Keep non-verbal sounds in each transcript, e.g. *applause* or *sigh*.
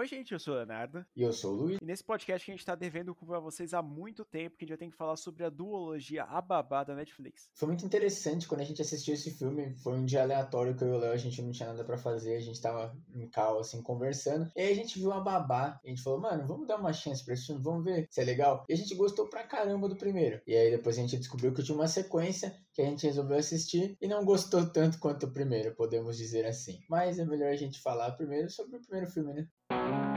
Oi, gente, eu sou o Leonardo. E eu sou o Luiz. E nesse podcast que a gente tá devendo pra vocês há muito tempo, que a gente já tem que falar sobre a duologia A Babá da Netflix. Foi muito interessante quando a gente assistiu esse filme. Foi um dia aleatório que eu e o Léo, a gente não tinha nada pra fazer, a gente tava em cal, assim, conversando. E aí a gente viu a Babá. E a gente falou, mano, vamos dar uma chance pra esse filme, vamos ver se é legal. E a gente gostou pra caramba do primeiro. E aí depois a gente descobriu que tinha uma sequência que a gente resolveu assistir e não gostou tanto quanto o primeiro, podemos dizer assim. Mas é melhor a gente falar primeiro sobre o primeiro filme, né?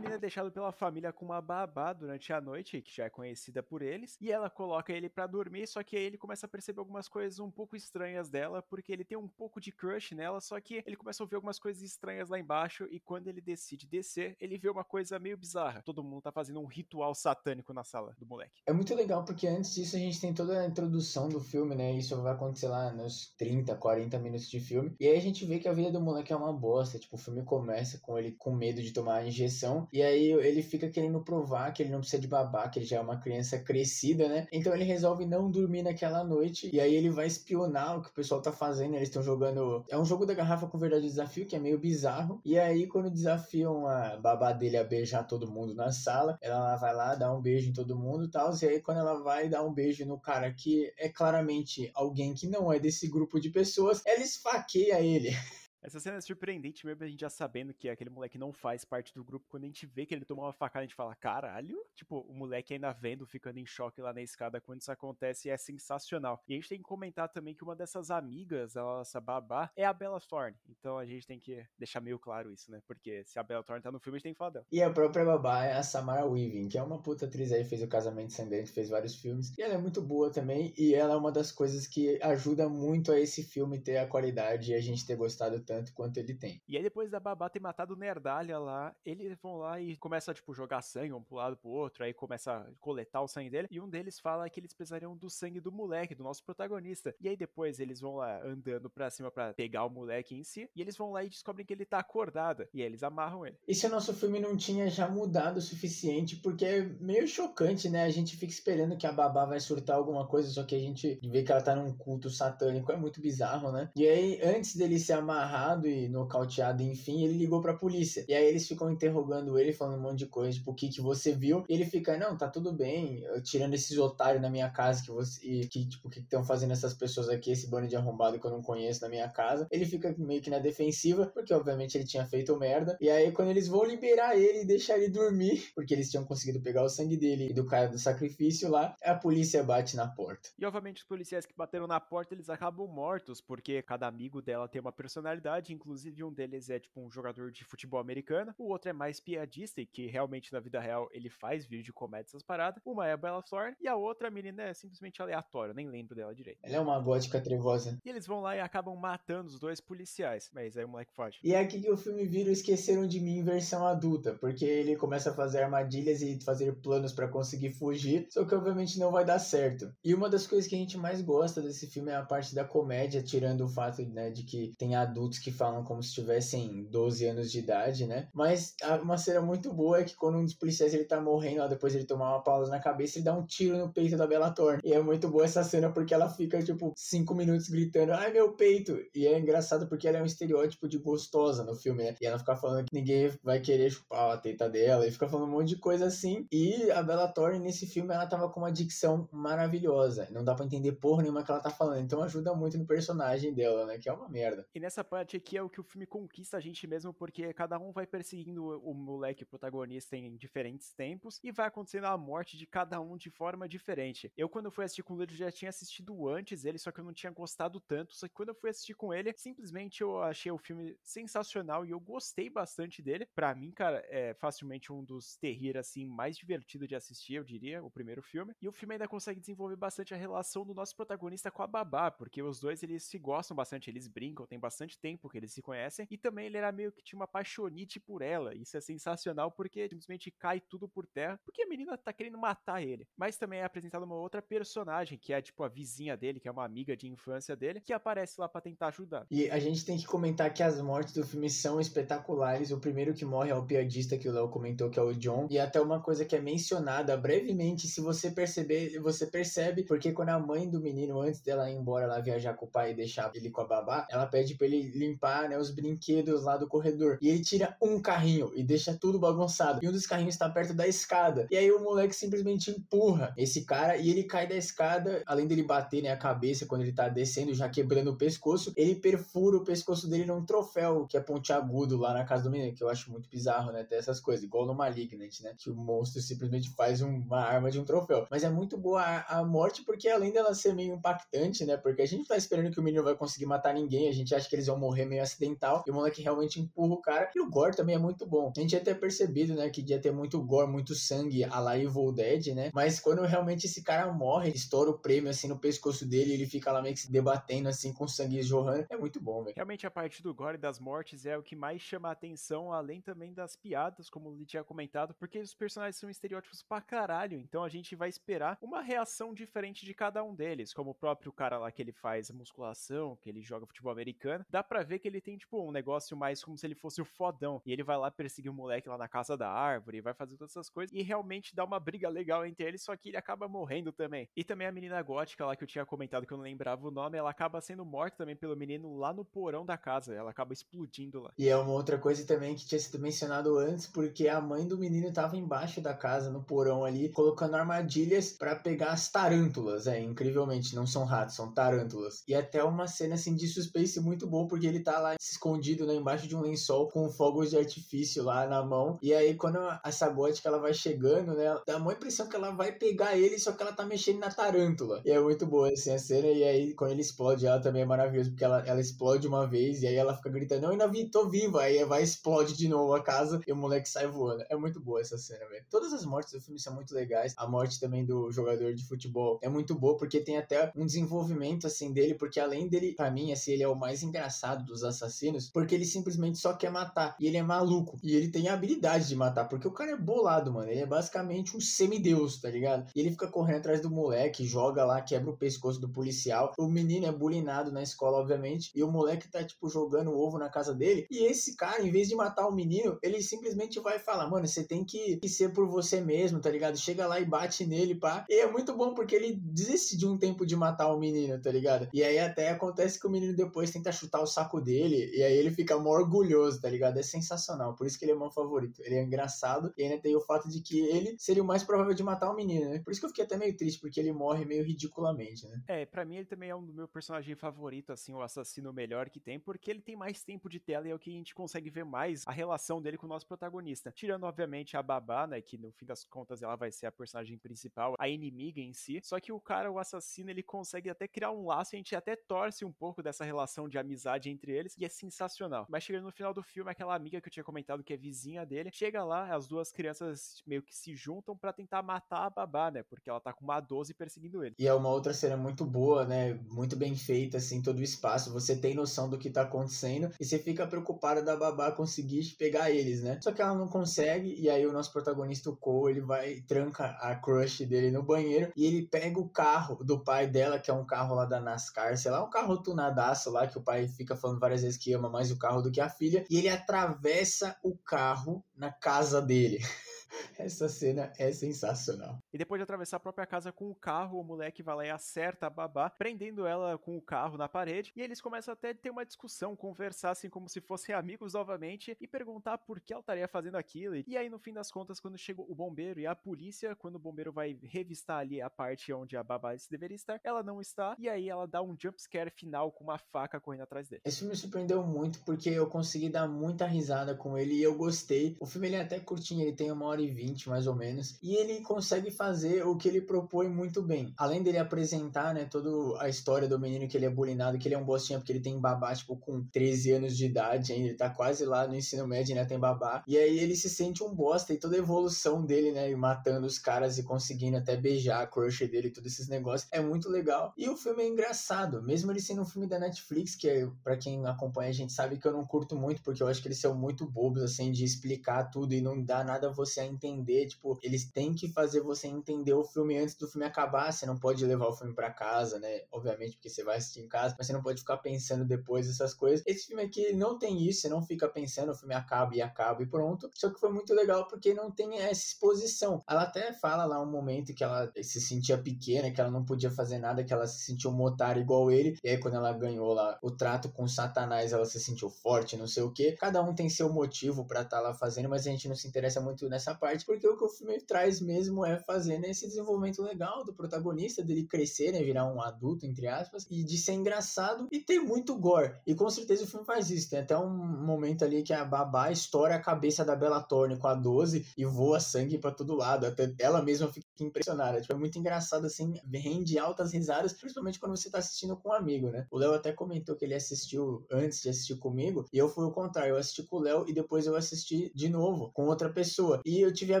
É deixado pela família com uma babá durante a noite, que já é conhecida por eles, e ela coloca ele para dormir, só que aí ele começa a perceber algumas coisas um pouco estranhas dela, porque ele tem um pouco de crush nela, só que ele começa a ouvir algumas coisas estranhas lá embaixo, e quando ele decide descer, ele vê uma coisa meio bizarra. Todo mundo tá fazendo um ritual satânico na sala do moleque. É muito legal, porque antes disso a gente tem toda a introdução do filme, né? Isso vai acontecer lá nos 30, 40 minutos de filme. E aí a gente vê que a vida do moleque é uma bosta. Tipo, o filme começa com ele com medo de tomar a injeção. E aí ele fica querendo provar que ele não precisa de babá, que ele já é uma criança crescida, né? Então ele resolve não dormir naquela noite. E aí ele vai espionar o que o pessoal tá fazendo. Eles estão jogando. É um jogo da garrafa com verdade desafio, que é meio bizarro. E aí, quando desafiam a babá dele a beijar todo mundo na sala, ela vai lá, dá um beijo em todo mundo e tal. E aí, quando ela vai dar um beijo no cara que é claramente alguém que não é desse grupo de pessoas, ela esfaqueia ele. *laughs* Essa cena é surpreendente mesmo, a gente já sabendo que aquele moleque não faz parte do grupo. Quando a gente vê que ele toma uma facada, a gente fala, caralho. Tipo, o moleque ainda vendo, ficando em choque lá na escada quando isso acontece, é sensacional. E a gente tem que comentar também que uma dessas amigas, a nossa babá, é a Bella Thorne. Então a gente tem que deixar meio claro isso, né? Porque se a Bella Thorne tá no filme, a gente tem que falar dela. E a própria babá é a Samara Weaving, que é uma puta atriz aí, fez o Casamento Sem Dente, fez vários filmes. E ela é muito boa também, e ela é uma das coisas que ajuda muito a esse filme ter a qualidade e a gente ter gostado tanto quanto ele tem. E aí depois da babá ter matado o Nerdalha lá, eles vão lá e começa tipo jogar sangue um pro lado pro outro, aí começa a coletar o sangue dele, e um deles fala que eles precisariam do sangue do moleque, do nosso protagonista. E aí depois eles vão lá andando pra cima para pegar o moleque em si, e eles vão lá e descobrem que ele tá acordado, e aí eles amarram ele. E se o nosso filme não tinha já mudado o suficiente, porque é meio chocante, né? A gente fica esperando que a babá vai surtar alguma coisa, só que a gente vê que ela tá num culto satânico, é muito bizarro, né? E aí, antes dele ser amarrado e nocauteado, enfim, ele ligou pra polícia. E aí eles ficam interrogando ele, falando um monte de coisa, tipo, o que que você viu? E ele fica, não, tá tudo bem, eu, tirando esses otários na minha casa que você, que, tipo, que estão fazendo essas pessoas aqui, esse bando de arrombado que eu não conheço na minha casa. Ele fica meio que na defensiva, porque obviamente ele tinha feito merda. E aí quando eles vão liberar ele e deixar ele dormir, *laughs* porque eles tinham conseguido pegar o sangue dele e do cara do sacrifício lá, a polícia bate na porta. E obviamente os policiais que bateram na porta, eles acabam mortos, porque cada amigo dela tem uma personalidade, inclusive Inclusive, um deles é tipo um jogador de futebol americano, o outro é mais piadista e que realmente na vida real ele faz vídeo de comédia essas paradas. Uma é a Bella Thorne e a outra a menina é simplesmente aleatória, nem lembro dela direito. Ela é uma gótica trevosa. E eles vão lá e acabam matando os dois policiais, mas aí o moleque foge. E é aqui que o filme vira Esqueceram de Mim em versão adulta, porque ele começa a fazer armadilhas e fazer planos para conseguir fugir, só que obviamente não vai dar certo. E uma das coisas que a gente mais gosta desse filme é a parte da comédia, tirando o fato né, de que tem adultos que falam como se tivessem 12 anos de idade, né? Mas uma cena muito boa é que quando um dos policiais ele tá morrendo, lá depois ele tomar uma pausa na cabeça, ele dá um tiro no peito da Bella Thorne. E é muito boa essa cena porque ela fica, tipo, 5 minutos gritando, ai meu peito! E é engraçado porque ela é um estereótipo de gostosa no filme, né? E ela fica falando que ninguém vai querer chupar a teta dela, e fica falando um monte de coisa assim. E a Bella Thorne nesse filme, ela tava com uma dicção maravilhosa. Não dá pra entender porra nenhuma que ela tá falando. Então ajuda muito no personagem dela, né? Que é uma merda. E nessa parte aqui é o que o filme conquista a gente mesmo, porque cada um vai perseguindo o moleque protagonista em diferentes tempos e vai acontecendo a morte de cada um de forma diferente. Eu, quando fui assistir com o Ludo, já tinha assistido antes ele, só que eu não tinha gostado tanto. Só que quando eu fui assistir com ele, simplesmente eu achei o filme sensacional e eu gostei bastante dele. Para mim, cara, é facilmente um dos terrir assim mais divertido de assistir, eu diria, o primeiro filme. E o filme ainda consegue desenvolver bastante a relação do nosso protagonista com a babá, porque os dois eles se gostam bastante, eles brincam, tem bastante tempo que eles se conhecem e também ele era meio que tinha uma paixonite por ela. Isso é sensacional porque simplesmente cai tudo por terra, porque a menina tá querendo matar ele. Mas também é apresentada uma outra personagem, que é tipo a vizinha dele, que é uma amiga de infância dele, que aparece lá para tentar ajudar. E a gente tem que comentar que as mortes do filme são espetaculares. O primeiro que morre é o piadista que o Léo comentou, que é o John. E até uma coisa que é mencionada brevemente, se você perceber, você percebe, porque quando a mãe do menino, antes dela ir embora lá viajar com o pai e deixar ele com a babá, ela pede pra ele limpar, né, os brinquedos lá do corredor. E ele tira um carrinho e deixa tudo bagunçado. E um dos carrinhos está perto da escada. E aí o moleque simplesmente empurra esse cara e ele cai da escada, além dele bater né, a cabeça quando ele tá descendo, já quebrando o pescoço, ele perfura o pescoço dele num troféu que é pontiagudo lá na casa do menino, que eu acho muito bizarro, né? Ter essas coisas, igual no Malignant, né? Que o monstro simplesmente faz uma arma de um troféu. Mas é muito boa a, morte, porque além dela ser meio impactante, né? Porque a gente tá esperando que o menino vai conseguir matar ninguém, a gente acha que eles vão morrer meio acidental, e o moleque realmente empurra o cara. E o gore também é muito bom. A gente ia ter percebido, né, que ia ter muito gore, muito sangue a la Evil Dead, né? Mas quando realmente esse cara morre, estoura o prêmio assim no pescoço dele, ele fica lá meio que se debatendo assim com sangue jorrando. É muito bom, velho. Realmente a parte do gore das mortes é o que mais chama a atenção, além também das piadas, como o tinha comentado, porque os personagens são estereótipos pra caralho, então a gente vai esperar uma reação diferente de cada um deles, como o próprio cara lá que ele faz musculação, que ele joga futebol americano, dá pra ver que ele tem, tipo, um negócio mais como se ele fosse o fodão, e ele vai lá perseguir o moleque lá na casa da árvore, vai fazer todas essas coisas, e realmente dá uma briga legal entre eles, só que ele acaba morrendo também. E também a menina gótica lá que eu tinha comentado que eu não lembrava o nome, ela acaba sendo morta também pelo menino lá no porão da casa, ela acaba explodindo lá. E é uma outra coisa também que tinha sido mencionado antes, porque a mãe do menino estava embaixo da casa, no porão ali, colocando armadilhas para pegar as tarântulas. É, incrivelmente, não são ratos, são tarântulas. E até uma cena assim de suspense muito boa, porque ele tá lá escondido né, embaixo de um lençol com fogos de artifício lá na mão. E aí, quando essa gótica ela vai chegando, né, dá uma impressão que ela vai pegar ele, só que ela tá mexendo na tarântula. E é muito boa assim a cena. E aí, quando ele explode, ela também é maravilhosa, porque ela, ela explode uma vez, e aí ela fica gritando: Não, ainda vi, tô viva. Aí vai explode de novo a casa e o moleque sai voando. É muito boa essa cena, velho. Todas as mortes do filme são muito legais. A morte também do jogador de futebol é muito boa, porque tem até um desenvolvimento, assim, dele, porque além dele, para mim, assim, ele é o mais engraçado dos assassinos, porque ele simplesmente só quer matar. E ele é maluco. E ele tem a habilidade de matar, porque o cara é bolado, mano. Ele é basicamente um semideus, tá ligado? E ele fica correndo atrás do moleque, joga lá, quebra o pescoço do policial. O menino é bulinado na escola, obviamente, e o moleque tá, tipo, jogando ovo na casa dele. E esse cara, em vez de matar o menino, ele simplesmente vai falar, mano, você tem que, que ser por você mesmo, tá ligado? Chega lá e bate nele, pá. E é muito bom porque ele desiste de um tempo de matar o menino, tá ligado? E aí até acontece que o menino depois tenta chutar o saco dele, e aí ele fica mó orgulhoso, tá ligado? É sensacional, por isso que ele é meu favorito. Ele é engraçado, e ainda tem o fato de que ele seria o mais provável de matar o menino, né? Por isso que eu fiquei até meio triste, porque ele morre meio ridiculamente, né? É, pra mim ele também é um do meu personagem favorito, assim, o assassino melhor que tem, porque ele tem mais tempo de tela e é o que a gente consegue ver mais a relação dele com o nosso protagonista. Tirando, obviamente, a Babá, né, que no fim das contas ela vai ser a personagem principal, a inimiga em si. Só que o cara, o assassino, ele consegue até criar um laço, a gente até torce um pouco dessa relação de amizade entre eles, e é sensacional. Mas chegando no final do filme, aquela amiga que eu tinha comentado que é vizinha dele, chega lá, as duas crianças meio que se juntam para tentar matar a Babá, né, porque ela tá com uma 12 perseguindo ele. E é uma outra cena muito boa, né, muito bem feita, assim, todo o espaço, você tem noção do que tá acontecendo, e você fica preocupado da Babá conseguir pegar eles, né? Só que ela não consegue, e aí o nosso protagonista, o Cole, ele vai tranca a crush dele no banheiro e ele pega o carro do pai dela, que é um carro lá da NASCAR, sei lá, um carro tunadaço lá, que o pai fica falando várias vezes que ama mais o carro do que a filha, e ele atravessa o carro na casa dele. *laughs* Essa cena é sensacional. E depois de atravessar a própria casa com o carro, o moleque vai lá e acerta a babá, prendendo ela com o carro na parede. E eles começam até a ter uma discussão, conversar assim como se fossem amigos novamente e perguntar por que ela estaria fazendo aquilo. E aí, no fim das contas, quando chega o bombeiro e a polícia, quando o bombeiro vai revistar ali a parte onde a babá deveria estar, ela não está. E aí ela dá um jump scare final com uma faca correndo atrás dele. Esse filme me surpreendeu muito porque eu consegui dar muita risada com ele e eu gostei. O filme ele é até curtinho, ele tem uma hora e vinte mais ou menos, e ele consegue fazer o que ele propõe muito bem. Além dele apresentar, né, toda a história do menino que ele é bulinado, que ele é um bostinha porque ele tem babá, tipo, com 13 anos de idade ainda, ele tá quase lá no ensino médio, né, tem babá. E aí ele se sente um bosta e toda a evolução dele, né, matando os caras e conseguindo até beijar a crush dele, todos esses negócios, é muito legal. E o filme é engraçado, mesmo ele sendo um filme da Netflix, que é, para quem acompanha a gente sabe que eu não curto muito, porque eu acho que eles são muito bobos, assim, de explicar tudo e não dá nada a você entender, tipo, eles têm que fazer você entender o filme antes do filme acabar, você não pode levar o filme para casa, né? Obviamente, porque você vai assistir em casa, mas você não pode ficar pensando depois essas coisas. Esse filme aqui não tem isso, você não fica pensando, o filme acaba e acaba e pronto. Só que foi muito legal porque não tem essa exposição. Ela até fala lá um momento que ela se sentia pequena, que ela não podia fazer nada, que ela se sentiu um otário igual ele. E aí, quando ela ganhou lá o trato com Satanás, ela se sentiu forte, não sei o que. Cada um tem seu motivo para estar tá lá fazendo, mas a gente não se interessa muito nessa parte, porque o que o filme traz mesmo é fazer esse desenvolvimento legal do protagonista, dele crescer, né, virar um adulto, entre aspas, e de ser engraçado e ter muito gore. E com certeza o filme faz isso. Tem até um momento ali que a babá estoura a cabeça da Bella Thorne com a 12 e voa sangue para todo lado. Até ela mesma fica impressionada. Tipo, é muito engraçado, assim, rende altas risadas, principalmente quando você tá assistindo com um amigo, né? O Léo até comentou que ele assistiu antes de assistir comigo, e eu fui o contrário. Eu assisti com o Léo e depois eu assisti de novo com outra pessoa. E eu tive a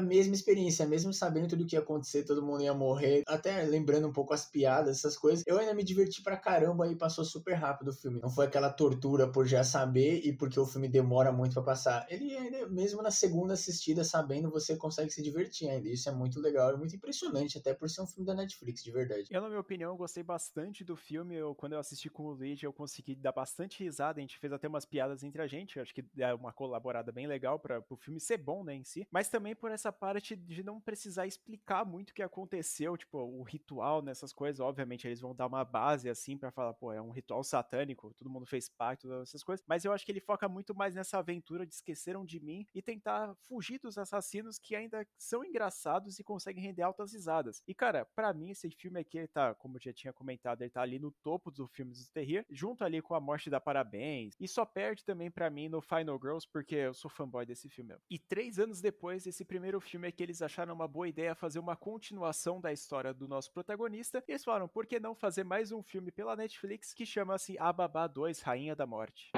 mesma experiência, mesmo sabendo tudo que ia acontecer, todo mundo ia morrer, até lembrando um pouco as piadas, essas coisas. Eu ainda me diverti pra caramba e passou super rápido o filme. Não foi aquela tortura por já saber e porque o filme demora muito para passar. Ele ainda, mesmo na segunda assistida, sabendo, você consegue se divertir ainda. Isso é muito legal, é muito impressionante, até por ser um filme da Netflix, de verdade. Eu, na minha opinião, gostei bastante do filme. Eu, quando eu assisti com o Luigi, eu consegui dar bastante risada. A gente fez até umas piadas entre a gente. Eu acho que é uma colaborada bem legal para o filme ser bom, né, em si. Mas também por essa parte de não precisar explicar muito o que aconteceu, tipo, o ritual nessas coisas. Obviamente, eles vão dar uma base assim para falar, pô, é um ritual satânico, todo mundo fez pacto, essas coisas. Mas eu acho que ele foca muito mais nessa aventura de esqueceram de mim e tentar fugir dos assassinos que ainda são engraçados e conseguem render altas risadas. E cara, para mim esse filme aqui ele tá, como eu já tinha comentado, ele tá ali no topo dos filmes do terror, junto ali com a Morte da Parabéns. E só perde também para mim no Final Girls porque eu sou fanboy desse filme. E três anos depois desse primeiro filme é que eles acharam uma boa ideia fazer uma continuação da história do nosso protagonista. E eles falaram, por que não fazer mais um filme pela Netflix que chama-se A Babá 2, Rainha da Morte?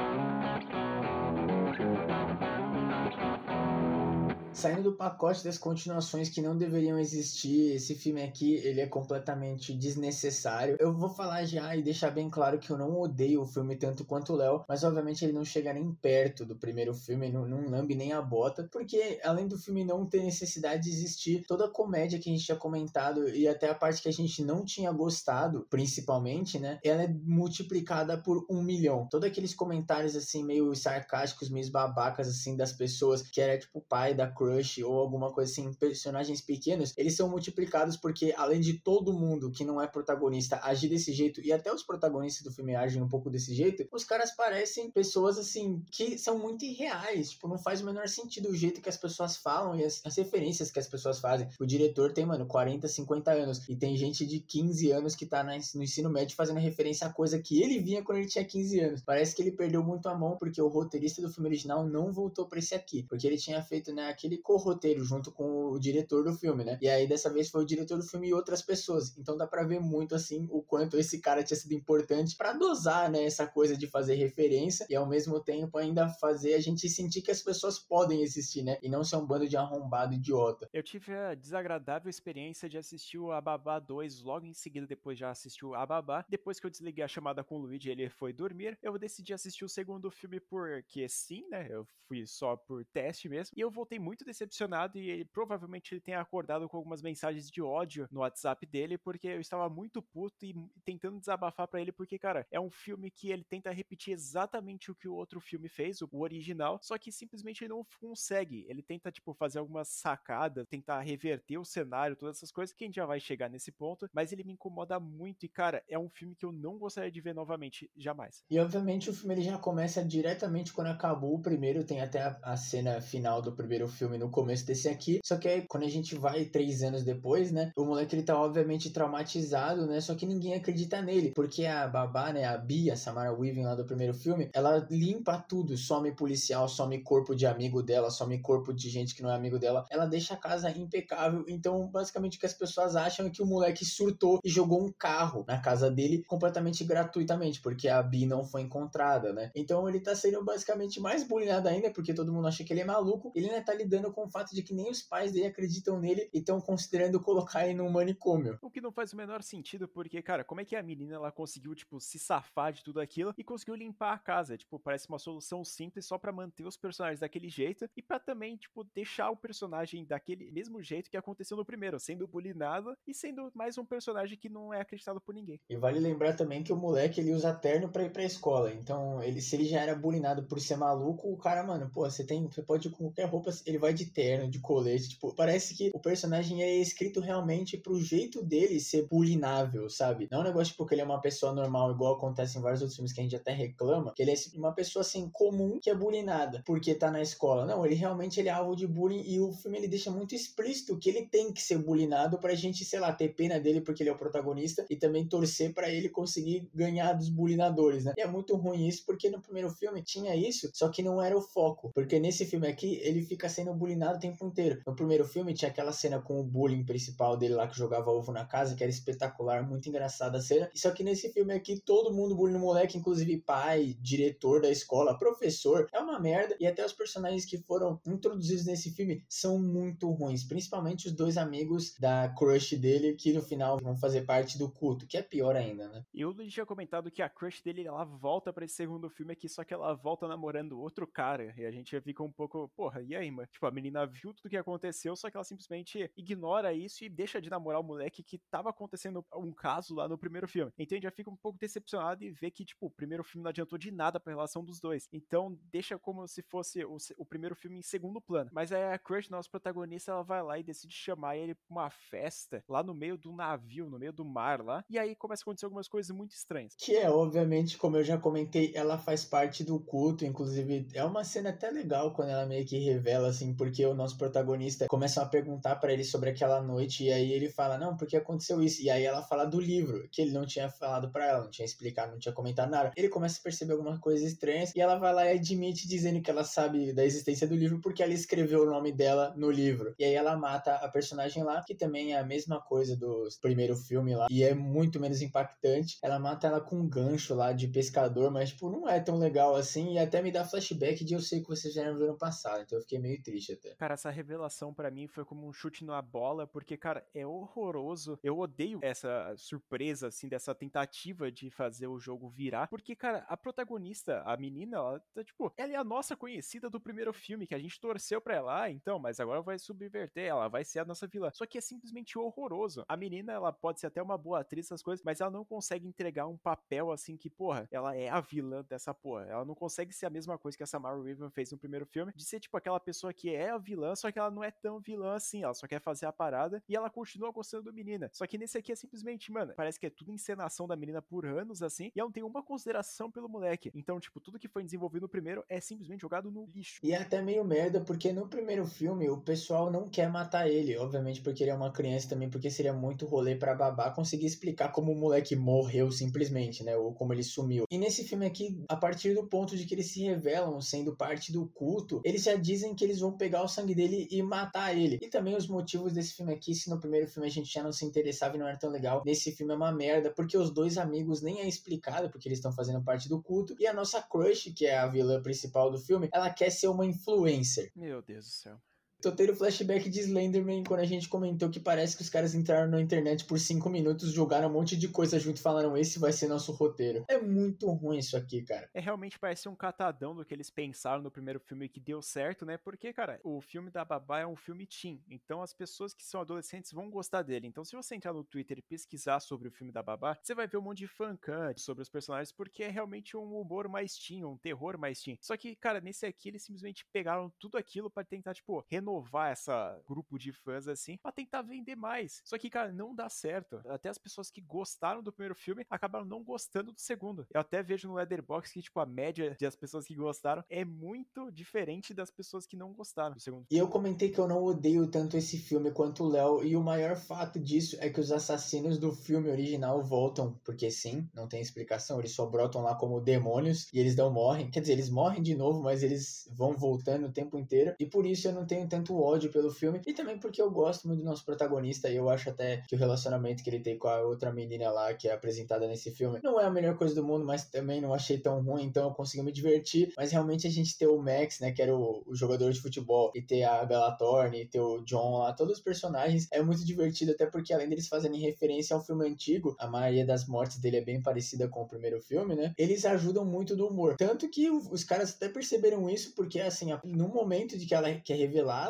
Saindo do pacote das continuações que não deveriam existir, esse filme aqui, ele é completamente desnecessário. Eu vou falar já e deixar bem claro que eu não odeio o filme tanto quanto o Léo, mas obviamente ele não chega nem perto do primeiro filme, não, não lambe nem a bota, porque além do filme não ter necessidade de existir, toda a comédia que a gente tinha comentado e até a parte que a gente não tinha gostado, principalmente, né, ela é multiplicada por um milhão. Todos aqueles comentários assim, meio sarcásticos, meio babacas assim, das pessoas, que era tipo o pai da Crush ou alguma coisa assim, personagens pequenos, eles são multiplicados porque além de todo mundo que não é protagonista agir desse jeito e até os protagonistas do filme agem um pouco desse jeito, os caras parecem pessoas assim que são muito irreais, tipo, não faz o menor sentido o jeito que as pessoas falam e as, as referências que as pessoas fazem. O diretor tem, mano, 40, 50 anos e tem gente de 15 anos que tá no ensino médio fazendo referência a coisa que ele vinha quando ele tinha 15 anos. Parece que ele perdeu muito a mão porque o roteirista do filme original não voltou para esse aqui, porque ele tinha feito, né, aquele aquele co-roteiro junto com o diretor do filme, né? E aí dessa vez foi o diretor do filme e outras pessoas. Então dá para ver muito assim o quanto esse cara tinha sido importante para dosar, né, essa coisa de fazer referência e ao mesmo tempo ainda fazer a gente sentir que as pessoas podem existir, né? E não ser um bando de arrombado idiota. Eu tive a desagradável experiência de assistir o Ababá 2 logo em seguida depois já assisti o Ababá. Depois que eu desliguei a chamada com o Luigi, ele foi dormir. Eu decidi assistir o segundo filme porque sim, né? Eu fui só por teste mesmo. E eu voltei muito muito decepcionado e ele, provavelmente ele tenha acordado com algumas mensagens de ódio no WhatsApp dele, porque eu estava muito puto e tentando desabafar para ele, porque, cara, é um filme que ele tenta repetir exatamente o que o outro filme fez, o original, só que simplesmente ele não consegue. Ele tenta, tipo, fazer algumas sacadas, tentar reverter o cenário, todas essas coisas, que a gente já vai chegar nesse ponto, mas ele me incomoda muito e, cara, é um filme que eu não gostaria de ver novamente, jamais. E, obviamente, o filme ele já começa diretamente quando acabou o primeiro, tem até a, a cena final do primeiro filme filme no começo desse aqui. Só que aí, quando a gente vai três anos depois, né? O moleque ele tá obviamente traumatizado, né? Só que ninguém acredita nele. Porque a babá, né? A Bia, Samara Weaving lá do primeiro filme, ela limpa tudo. Some policial, some corpo de amigo dela, some corpo de gente que não é amigo dela. Ela deixa a casa impecável. Então, basicamente, o que as pessoas acham é que o moleque surtou e jogou um carro na casa dele completamente gratuitamente, porque a Bia não foi encontrada, né? Então ele tá sendo basicamente mais bullyingado ainda, porque todo mundo acha que ele é maluco. Ele ainda tá lidando lidando com o fato de que nem os pais dele acreditam nele e estão considerando colocar ele num manicômio. O que não faz o menor sentido, porque, cara, como é que a menina ela conseguiu, tipo, se safar de tudo aquilo e conseguiu limpar a casa? Tipo, parece uma solução simples só para manter os personagens daquele jeito e para também, tipo, deixar o personagem daquele mesmo jeito que aconteceu no primeiro, sendo bulinado e sendo mais um personagem que não é acreditado por ninguém. E vale lembrar também que o moleque ele usa terno para ir pra escola. Então, ele se ele já era bulinado por ser maluco, o cara, mano, pô, você tem, você pode ir com qualquer roupa, ele vai de terno, de colete, tipo, parece que o personagem é escrito realmente pro jeito dele ser bulinável, sabe? Não é um negócio tipo que ele é uma pessoa normal, igual acontece em vários outros filmes que a gente até reclama, que ele é uma pessoa assim comum que é bulinada porque tá na escola. Não, ele realmente ele é alvo de bullying e o filme ele deixa muito explícito que ele tem que ser bulinado pra gente, sei lá, ter pena dele porque ele é o protagonista e também torcer para ele conseguir ganhar dos bulinadores, né? E é muito ruim isso porque no primeiro filme tinha isso, só que não era o foco, porque nesse filme aqui ele fica sendo bulinado o tempo inteiro. No primeiro filme tinha aquela cena com o bullying principal dele lá que jogava ovo na casa, que era espetacular, muito engraçada a cena. Só que nesse filme aqui todo mundo bullying no moleque, inclusive pai, diretor da escola, professor. É uma merda e até os personagens que foram introduzidos nesse filme são muito ruins, principalmente os dois amigos da crush dele que no final vão fazer parte do culto, que é pior ainda, né? E o Luigi tinha comentado que a crush dele ela volta para esse segundo filme aqui, só que ela volta namorando outro cara. E a gente fica um pouco, porra, e aí, mano? Tipo, a menina viu tudo que aconteceu, só que ela simplesmente ignora isso e deixa de namorar o moleque que tava acontecendo um caso lá no primeiro filme. Então já fica um pouco decepcionado e vê que, tipo, o primeiro filme não adiantou de nada pra relação dos dois. Então deixa como se fosse o, o primeiro filme em segundo plano. Mas aí a crush, nosso protagonista, ela vai lá e decide chamar ele pra uma festa lá no meio do navio, no meio do mar lá. E aí começa a acontecer algumas coisas muito estranhas. Que é, obviamente, como eu já comentei, ela faz parte do culto, inclusive é uma cena até legal quando ela meio que revela, assim, porque o nosso protagonista começa a perguntar para ele sobre aquela noite e aí ele fala, não, porque aconteceu isso? E aí ela fala do livro, que ele não tinha falado para ela, não tinha explicado, não tinha comentado nada. Ele começa a perceber algumas coisas estranhas e ela vai lá e admite dizendo que ela sabe da existência do livro porque ela escreveu o nome dela no livro. E aí ela mata a personagem lá, que também é a mesma coisa do primeiro filme lá, e é muito menos impactante. Ela mata ela com um gancho lá de pescador, mas tipo, não é tão legal assim e até me dá flashback de eu sei que vocês já viram no passado, então eu fiquei meio triste até. Cara, essa revelação para mim foi como um chute na bola, porque, cara, é horroroso. Eu odeio essa surpresa, assim, dessa tentativa de fazer o jogo virar, porque, cara, a protagonista, a menina, ela tá, tipo, ela é a nossa conhecida do primeiro filme, que a gente torceu pra ela, ah, então, mas agora vai subverter, ela vai ser a nossa vilã. Só que é simplesmente horroroso. A menina, ela pode ser até uma boa atriz, essas coisas, mas ela não consegue entregar um papel assim que, porra, ela é a vilã dessa porra. Ela não consegue ser a mesma coisa que a Samara Weaving fez no primeiro filme, de ser, tipo, aquela pessoa que é a vilã, só que ela não é tão vilã assim, ela só quer fazer a parada e ela continua gostando do menina. Só que nesse aqui é simplesmente, mano, parece que é tudo encenação da menina por anos, assim, e ela não tem uma consideração pelo moleque. Então, tipo, tudo que foi desenvolvido no primeiro é simplesmente jogado no lixo. E é até meio merda, porque no primeiro filme o pessoal não quer matar ele, obviamente porque ele é uma criança também, porque seria muito rolê pra babá conseguir explicar como o moleque morreu simplesmente, né, ou como ele sumiu. E nesse filme aqui, a partir do ponto de que eles se revelam sendo parte do culto, eles já dizem que eles vão pegar o sangue dele e matar ele. E também os motivos desse filme aqui, se no primeiro filme a gente já não se interessava e não era tão legal, nesse filme é uma merda, porque os dois amigos nem é explicado porque eles estão fazendo parte do culto, e a nossa crush, que é a vilã principal do filme, ela quer ser uma influencer. Meu Deus do céu. Tô tendo flashback de Slenderman quando a gente comentou que parece que os caras entraram na internet por 5 minutos, jogaram um monte de coisa junto e falaram: esse vai ser nosso roteiro. É muito ruim isso aqui, cara. É realmente parece um catadão do que eles pensaram no primeiro filme que deu certo, né? Porque, cara, o filme da Babá é um filme teen. Então as pessoas que são adolescentes vão gostar dele. Então, se você entrar no Twitter e pesquisar sobre o filme da Babá, você vai ver um monte de fancante sobre os personagens, porque é realmente um humor mais teen, um terror mais teen. Só que, cara, nesse aqui eles simplesmente pegaram tudo aquilo para tentar, tipo, renovar renovar essa grupo de fãs assim para tentar vender mais. Só que, cara, não dá certo. Até as pessoas que gostaram do primeiro filme acabaram não gostando do segundo. Eu até vejo no Letterboxd que, tipo, a média das pessoas que gostaram é muito diferente das pessoas que não gostaram do segundo. E eu comentei que eu não odeio tanto esse filme quanto o Léo, e o maior fato disso é que os assassinos do filme original voltam, porque sim, não tem explicação, eles só brotam lá como demônios e eles não morrem. Quer dizer, eles morrem de novo, mas eles vão voltando o tempo inteiro, e por isso eu não tenho tanto tanto ódio pelo filme, e também porque eu gosto muito do nosso protagonista, e eu acho até que o relacionamento que ele tem com a outra menina lá, que é apresentada nesse filme, não é a melhor coisa do mundo, mas também não achei tão ruim, então eu consegui me divertir. Mas realmente a gente ter o Max, né, que era o, o jogador de futebol, e ter a Bella Thorne, e ter o John lá, todos os personagens, é muito divertido, até porque além deles fazerem referência ao filme antigo, a maioria das mortes dele é bem parecida com o primeiro filme, né? Eles ajudam muito do humor. Tanto que os caras até perceberam isso, porque assim, no momento de que ela que é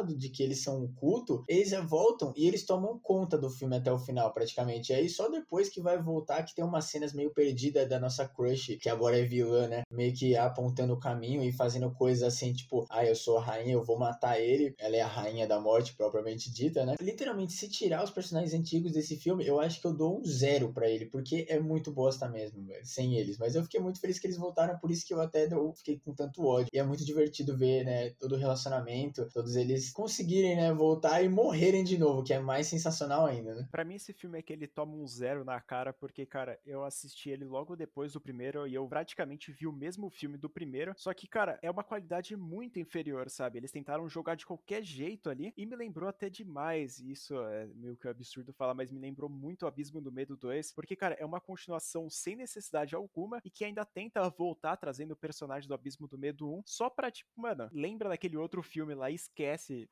de que eles são um culto, eles voltam e eles tomam conta do filme até o final, praticamente. E aí só depois que vai voltar que tem umas cenas meio perdidas da nossa crush, que agora é vilã, né? Meio que apontando o caminho e fazendo coisas assim, tipo, ah, eu sou a rainha, eu vou matar ele. Ela é a rainha da morte, propriamente dita, né? Literalmente, se tirar os personagens antigos desse filme, eu acho que eu dou um zero para ele, porque é muito bosta mesmo, sem eles. Mas eu fiquei muito feliz que eles voltaram, por isso que eu até fiquei com tanto ódio. E é muito divertido ver, né, todo o relacionamento, todos eles conseguirem, né, voltar e morrerem de novo, que é mais sensacional ainda, né? Pra mim, esse filme é que ele toma um zero na cara, porque, cara, eu assisti ele logo depois do primeiro e eu praticamente vi o mesmo filme do primeiro, só que, cara, é uma qualidade muito inferior, sabe? Eles tentaram jogar de qualquer jeito ali e me lembrou até demais. Isso é meio que absurdo falar, mas me lembrou muito Abismo do Medo 2, porque, cara, é uma continuação sem necessidade alguma e que ainda tenta voltar trazendo o personagem do Abismo do Medo 1 só pra, tipo, mano, lembra daquele outro filme lá e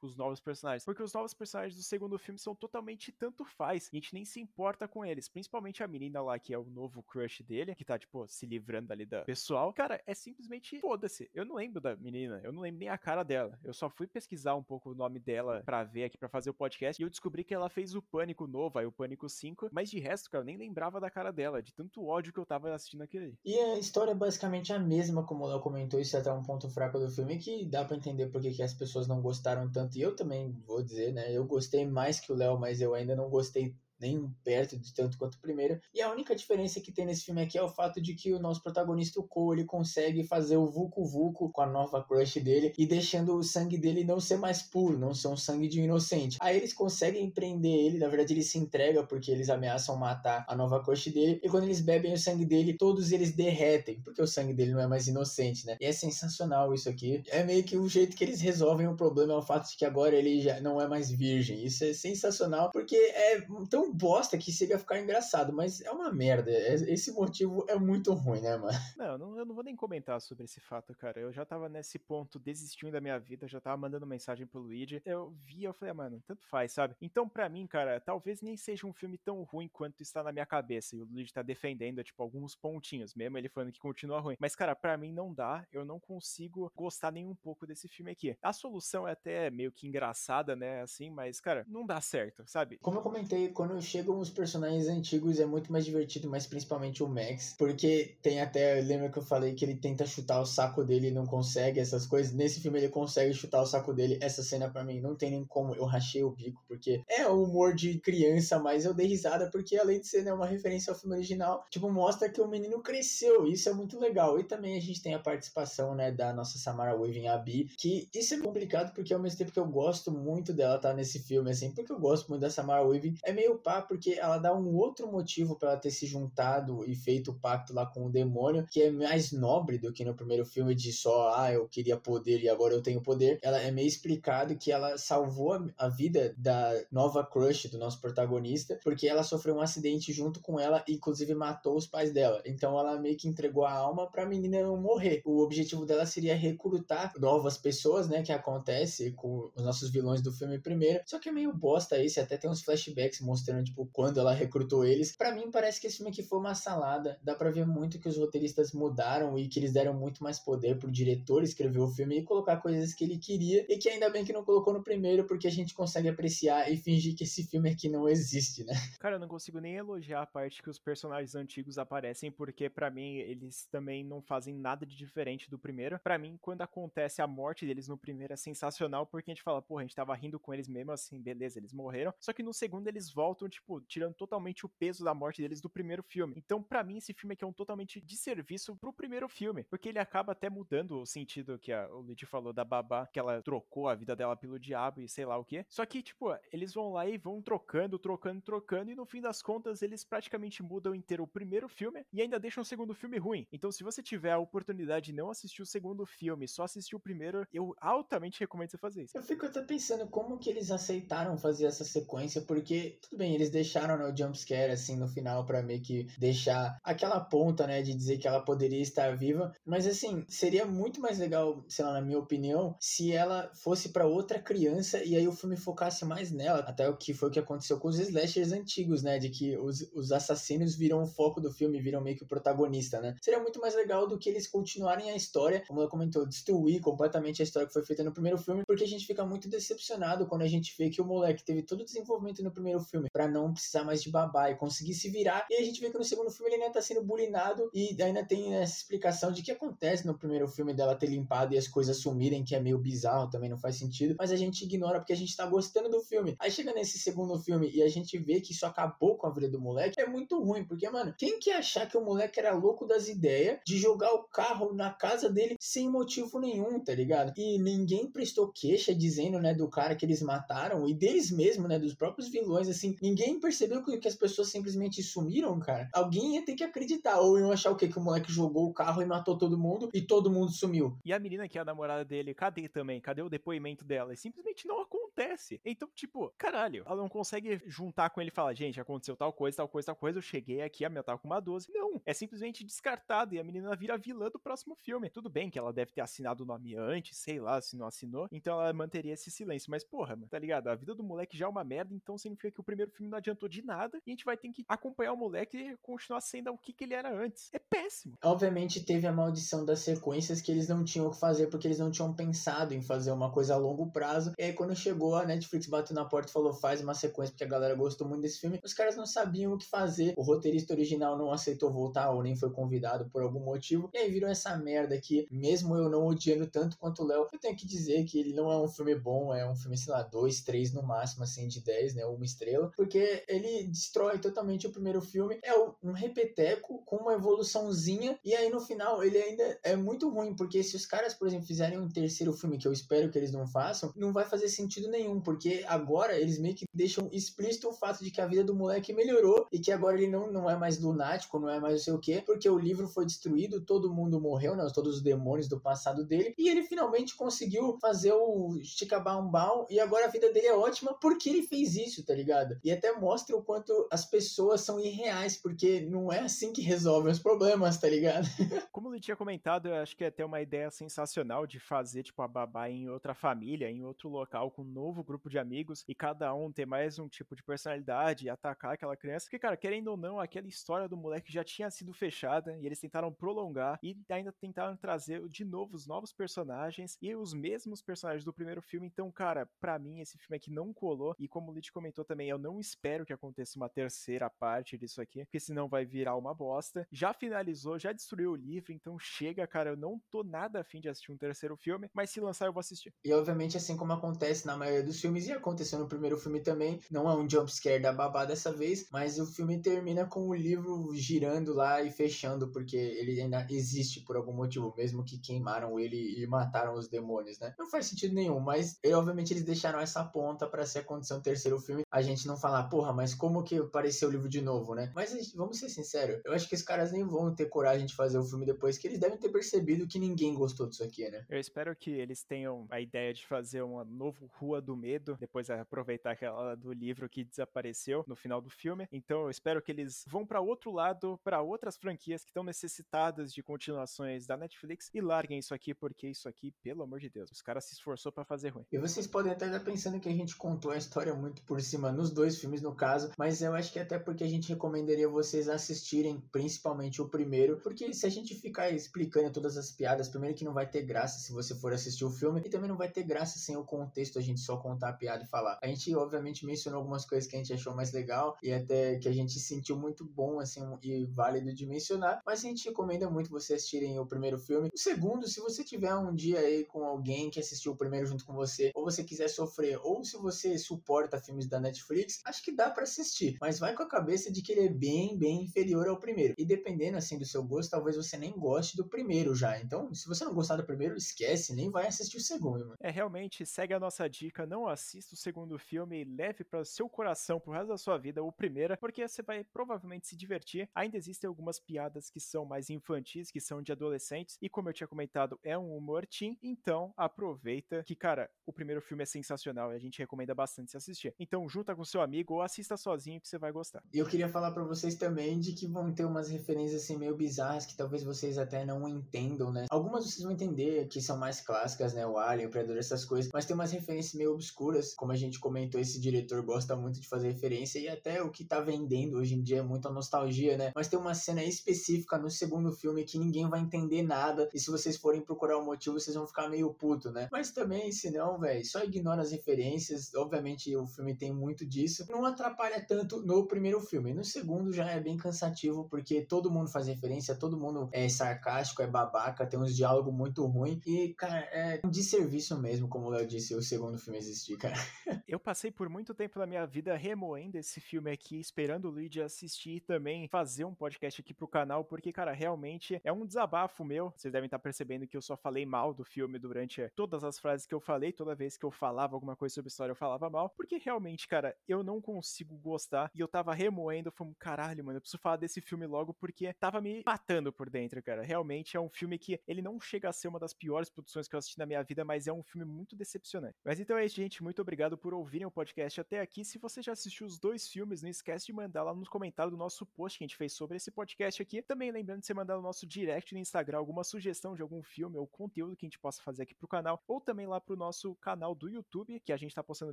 os novos personagens. Porque os novos personagens do segundo filme são totalmente tanto faz. A gente nem se importa com eles. Principalmente a menina lá, que é o novo crush dele, que tá, tipo, se livrando ali da pessoal. Cara, é simplesmente foda-se. Eu não lembro da menina. Eu não lembro nem a cara dela. Eu só fui pesquisar um pouco o nome dela pra ver aqui, pra fazer o podcast. E eu descobri que ela fez o Pânico novo, aí o Pânico 5. Mas de resto, cara, eu nem lembrava da cara dela, de tanto ódio que eu tava assistindo aquele. E a história é basicamente a mesma, como ela comentou, isso é até um ponto fraco do filme, que dá para entender porque que as pessoas não gostaram tanto. E eu também vou dizer, né? Eu gostei mais que o Léo, mas eu ainda não gostei nem perto de tanto quanto o primeiro. E a única diferença que tem nesse filme aqui é o fato de que o nosso protagonista, o Cole, ele consegue fazer o Vucu Vucu com a nova crush dele e deixando o sangue dele não ser mais puro, não ser um sangue de um inocente. Aí eles conseguem prender ele, na verdade ele se entrega porque eles ameaçam matar a nova crush dele e quando eles bebem o sangue dele, todos eles derretem, porque o sangue dele não é mais inocente, né? E é sensacional isso aqui. É meio que o jeito que eles resolvem o problema é o fato de que agora ele já não é mais virgem. Isso é sensacional porque é tão bosta que chega a ficar engraçado, mas é uma merda. É, esse motivo é muito ruim, né, mano? Não, eu não vou nem comentar sobre esse fato, cara. Eu já tava nesse ponto desistindo da minha vida, já tava mandando mensagem pro Luigi. Eu vi, eu falei, ah, mano, tanto faz, sabe? Então, para mim, cara, talvez nem seja um filme tão ruim quanto está na minha cabeça. E o Luigi tá defendendo, tipo, alguns pontinhos, mesmo ele falando que continua ruim. Mas, cara, para mim não dá. Eu não consigo gostar nem um pouco desse filme aqui. A solução é até meio que engraçada, né? Assim, mas, cara, não dá certo, sabe? Como eu comentei, quando eu chegam os personagens antigos é muito mais divertido, mas principalmente o Max, porque tem até, lembra que eu falei que ele tenta chutar o saco dele e não consegue essas coisas, nesse filme ele consegue chutar o saco dele, essa cena para mim não tem nem como, eu rachei o bico, porque é o humor de criança, mas eu dei risada porque além de ser né, uma referência ao filme original, tipo, mostra que o menino cresceu, isso é muito legal, e também a gente tem a participação, né, da nossa Samara Weaving, Abi, que isso é complicado porque ao mesmo tempo que eu gosto muito dela estar tá nesse filme, assim, porque eu gosto muito da Samara Weaving, é meio pá, porque ela dá um outro motivo para ela ter se juntado e feito o pacto lá com o demônio, que é mais nobre do que no primeiro filme de só, ah, eu queria poder e agora eu tenho poder. Ela é meio explicado que ela salvou a vida da nova crush do nosso protagonista, porque ela sofreu um acidente junto com ela e inclusive matou os pais dela. Então ela meio que entregou a alma para a menina não morrer. O objetivo dela seria recrutar novas pessoas, né, que acontece com os nossos vilões do filme primeiro. Só que é meio bosta esse, até tem uns flashbacks mostrando tipo quando ela recrutou eles. Para mim, parece que esse filme aqui foi uma salada. Dá pra ver muito que os roteiristas mudaram e que eles deram muito mais poder pro diretor escrever o filme e colocar coisas que ele queria e que ainda bem que não colocou no primeiro, porque a gente consegue apreciar e fingir que esse filme aqui não existe, né? Cara, eu não consigo nem elogiar a parte que os personagens antigos aparecem, porque para mim eles também não fazem nada de diferente do primeiro. Para mim, quando acontece a morte deles no primeiro é sensacional, porque a gente fala, porra, a gente tava rindo com eles mesmo assim, beleza, eles morreram. Só que no segundo eles voltam tipo, tirando totalmente o peso da morte deles do primeiro filme. Então, para mim, esse filme aqui é um totalmente desserviço pro primeiro filme, porque ele acaba até mudando o sentido que a, o Lid falou da babá, que ela trocou a vida dela pelo diabo e sei lá o que. Só que, tipo, eles vão lá e vão trocando, trocando, trocando, e no fim das contas, eles praticamente mudam inteiro o primeiro filme e ainda deixam o segundo filme ruim. Então, se você tiver a oportunidade de não assistir o segundo filme, só assistir o primeiro, eu altamente recomendo você fazer isso. Eu fico até pensando como que eles aceitaram fazer essa sequência, porque, tudo bem, eles deixaram né, o jumpscare, assim, no final, para meio que deixar aquela ponta, né, de dizer que ela poderia estar viva, mas, assim, seria muito mais legal, sei lá, na minha opinião, se ela fosse para outra criança e aí o filme focasse mais nela, até o que foi o que aconteceu com os slashers antigos, né, de que os, os assassinos viram o foco do filme, viram meio que o protagonista, né. Seria muito mais legal do que eles continuarem a história, como ela comentou, destruir completamente a história que foi feita no primeiro filme, porque a gente fica muito decepcionado quando a gente vê que o moleque teve todo o desenvolvimento no primeiro filme para não precisar mais de babá e conseguir se virar, e a gente vê que no segundo filme ele ainda tá sendo bulinado e ainda tem essa explicação de que acontece no primeiro filme dela ter limpado e as coisas sumirem, que é meio bizarro, também não faz sentido, mas a gente ignora porque a gente tá gostando do filme. Aí chega nesse segundo filme e a gente vê que isso acabou com a vida do moleque, é muito ruim, porque, mano, quem que achar que o moleque era louco das ideias de jogar o carro na casa dele sem motivo nenhum, tá ligado? E ninguém prestou queixa dizendo, né, do cara que eles mataram e deles mesmo, né, dos próprios vilões, assim, ninguém percebeu que, que as pessoas simplesmente sumiram, cara. Alguém ia ter que acreditar, ou iam achar o quê? Que o moleque jogou o carro e matou todo mundo e todo mundo sumiu. E a menina que é a namorada dele, cadê também? Cadê o depoimento dela? E simplesmente não acontece. Então, tipo, caralho, ela não consegue juntar com ele e falar, gente, aconteceu tal coisa, tal coisa, tal coisa, eu cheguei aqui, a minha tava com uma 12. Não, é simplesmente descartado e a menina vira vilã do próximo filme. Tudo bem que ela deve ter assinado o nome antes, sei lá, se não assinou, então ela manteria esse silêncio. Mas, porra, tá ligado? A vida do moleque já é uma merda, então significa que o primeiro filme não adiantou de nada e a gente vai ter que acompanhar o moleque e continuar sendo o que, que ele era antes. É péssimo. Obviamente teve a maldição das sequências que eles não tinham o que fazer porque eles não tinham pensado em fazer uma coisa a longo prazo. E aí quando chegou a Netflix bateu na porta e falou faz uma sequência porque a galera gostou muito desse filme, os caras não sabiam o que fazer. O roteirista original não aceitou voltar ou nem foi convidado por algum motivo. E aí viram essa merda aqui, mesmo eu não odiando tanto quanto o Léo, eu tenho que dizer que ele não é um filme bom, é um filme, sei lá, dois, três no máximo, assim, de 10, né? Uma estrela, porque ele destrói totalmente o primeiro filme. É um repeteco com uma evoluçãozinha, e aí no final ele ainda é muito ruim, porque se os caras, por exemplo, fizerem um terceiro filme, que eu espero que eles não façam, não vai fazer sentido nenhum, porque agora eles meio que deixam explícito o fato de que a vida do moleque melhorou e que agora ele não, não é mais lunático, não é mais não sei o quê, porque o livro foi destruído, todo mundo morreu, né? Todos os demônios do passado dele, e ele finalmente conseguiu fazer o Chicabambam, e agora a vida dele é ótima porque ele fez isso, tá ligado? E até mostra o quanto as pessoas são irreais, porque não é assim que resolvem os problemas, tá ligado? *laughs* Como ele tinha comentado, eu acho que é até uma ideia sensacional de fazer, tipo, a babá em outra família, em outro local, com um novo grupo de amigos, e cada um ter mais um tipo de personalidade e atacar aquela criança. Porque, cara, querendo ou não, aquela história do moleque já tinha sido fechada, e eles tentaram prolongar, e ainda tentaram trazer de novo os novos personagens, e os mesmos personagens do primeiro filme. Então, cara, para mim, esse filme aqui não colou, e como o Lid comentou também, eu não espero que aconteça uma terceira parte disso aqui, porque senão vai virar uma bosta. Já finalizou, já destruiu o livro, então chega, cara, eu não tô nada afim de assistir um terceiro filme, mas se lançar eu vou assistir. E obviamente, assim como acontece na maioria dos filmes, e aconteceu no primeiro filme também, não é um jumpscare da babá dessa vez, mas o filme termina com o livro girando lá e fechando, porque ele ainda existe por algum motivo, mesmo que queimaram ele e mataram os demônios, né? Não faz sentido nenhum, mas obviamente eles deixaram essa ponta para se acontecer um terceiro filme, a gente não falar, porra, mas como que apareceu o livro de novo, né? Mas vamos ser sinceros, eu acho que os caras nem vão ter coragem de fazer o filme depois, que eles devem ter percebido que ninguém gostou disso aqui, né? Eu espero que eles tenham a ideia de fazer uma novo Rua do Medo, depois aproveitar aquela do livro que desapareceu no final do filme. Então eu espero que eles vão para outro lado, para outras franquias que estão necessitadas de continuações da Netflix e larguem isso aqui, porque isso aqui, pelo amor de Deus, os caras se esforçou para fazer ruim. E vocês podem até estar pensando que a gente contou a história muito por cima nos dois filmes, no caso, mas eu acho que até porque a gente recomendaria vocês assistirem principalmente o primeiro, porque se a gente ficar explicando todas as piadas, primeiro que não vai ter graça se você for assistir o filme, e também não vai ter graça sem o contexto, a gente só contar a piada e falar. A gente, obviamente, mencionou algumas coisas que a gente achou mais legal e até que a gente sentiu muito bom, assim, e válido de mencionar, mas a gente recomenda muito vocês assistirem o primeiro filme. O segundo, se você tiver um dia aí com alguém que assistiu o primeiro junto com você, ou você quiser sofrer, ou se você suporta filmes da Netflix, acho que dá para assistir, mas vai com a cabeça de que ele é bem, bem inferior ao primeiro. E dependendo assim do seu gosto, talvez você nem goste do primeiro já. Então, se você não gostar do primeiro, esquece, nem vai assistir o segundo. Mano. É realmente segue a nossa dica, não assista o segundo filme e leve para seu coração pro resto da sua vida o primeiro, porque você vai provavelmente se divertir. Ainda existem algumas piadas que são mais infantis, que são de adolescentes, e como eu tinha comentado, é um humor teen, então aproveita que, cara, o primeiro filme é sensacional e a gente recomenda bastante se assistir. Então junta com seu amigo ou assista sozinho que você vai gostar. Eu queria falar para vocês também de que vão ter umas referências assim meio bizarras que talvez vocês até não entendam, né? Algumas vocês vão entender que são mais clássicas, né? O Alien, o Predador, essas coisas, mas tem umas referências meio obscuras, como a gente comentou, esse diretor gosta muito de fazer referência e até o que tá vendendo hoje em dia é muita nostalgia, né? Mas tem uma cena específica no segundo filme que ninguém vai entender nada e se vocês forem procurar o motivo, vocês vão ficar meio puto, né? Mas também, se não, velho, só ignora as referências. Obviamente, o filme tem muito disso. Não atrapalha tanto no primeiro filme. No segundo já é bem cansativo, porque todo mundo faz referência, todo mundo é sarcástico, é babaca, tem uns diálogos muito ruins. E, cara, é um desserviço mesmo, como o Léo disse, o segundo filme existir, cara. *laughs* Eu passei por muito tempo na minha vida remoendo esse filme aqui, esperando o Luigi assistir e também fazer um podcast aqui pro canal, porque, cara, realmente é um desabafo meu. Vocês devem estar percebendo que eu só falei mal do filme durante todas as frases que eu falei, toda vez que eu falava alguma coisa sobre história eu falava mal, porque realmente, cara, eu não consigo gostar e eu tava remoendo, falando, caralho, mano, eu preciso falar desse filme logo porque tava me matando por dentro, cara. Realmente é um filme que ele não chega a ser uma das piores produções que eu assisti na minha vida, mas é um filme muito decepcionante. Mas então é isso, gente. Muito obrigado por ouvirem o podcast até aqui. Se você já assistiu os dois filmes, não esquece de mandar lá nos comentários do nosso post que a gente fez sobre esse podcast aqui. Também lembrando de você mandar no nosso direct no Instagram alguma sugestão de algum filme ou conteúdo que a gente possa fazer aqui pro canal, ou também lá pro nosso canal do YouTube, que a gente tá postando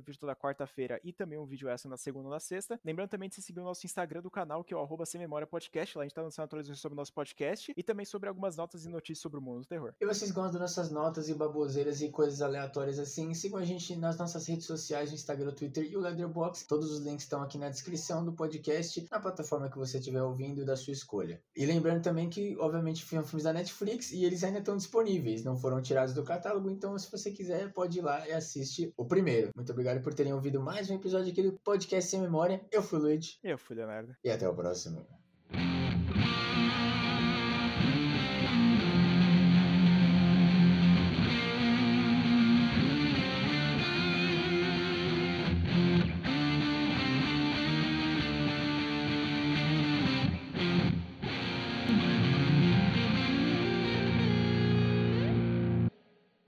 vídeo toda quarta-feira e também um vídeo essa na segunda e na sexta. Lembrando também de se seguir o nosso Instagram do canal, que é o Sem Memória Podcast. Lá a gente tá lançando atualizações sobre o nosso podcast e também sobre algumas notas e notícias sobre o mundo do terror. E vocês gostam das nossas notas e baboseiras e coisas aleatórias assim? Sigam a gente nas nossas redes sociais, no Instagram, Twitter e o Leatherbox. Todos os links estão aqui na descrição do podcast, na plataforma que você estiver ouvindo da sua escolha. E lembrando também que, obviamente, filmes da Netflix e eles ainda estão disponíveis, não foram tirados do catálogo, então se você quiser, pode ir lá e assiste o primeiro. Muito obrigado por terem ouvido mais um episódio aqui do Podcast Sem Memória. Eu fui o Luigi. Eu fui Leonardo. E até o próximo.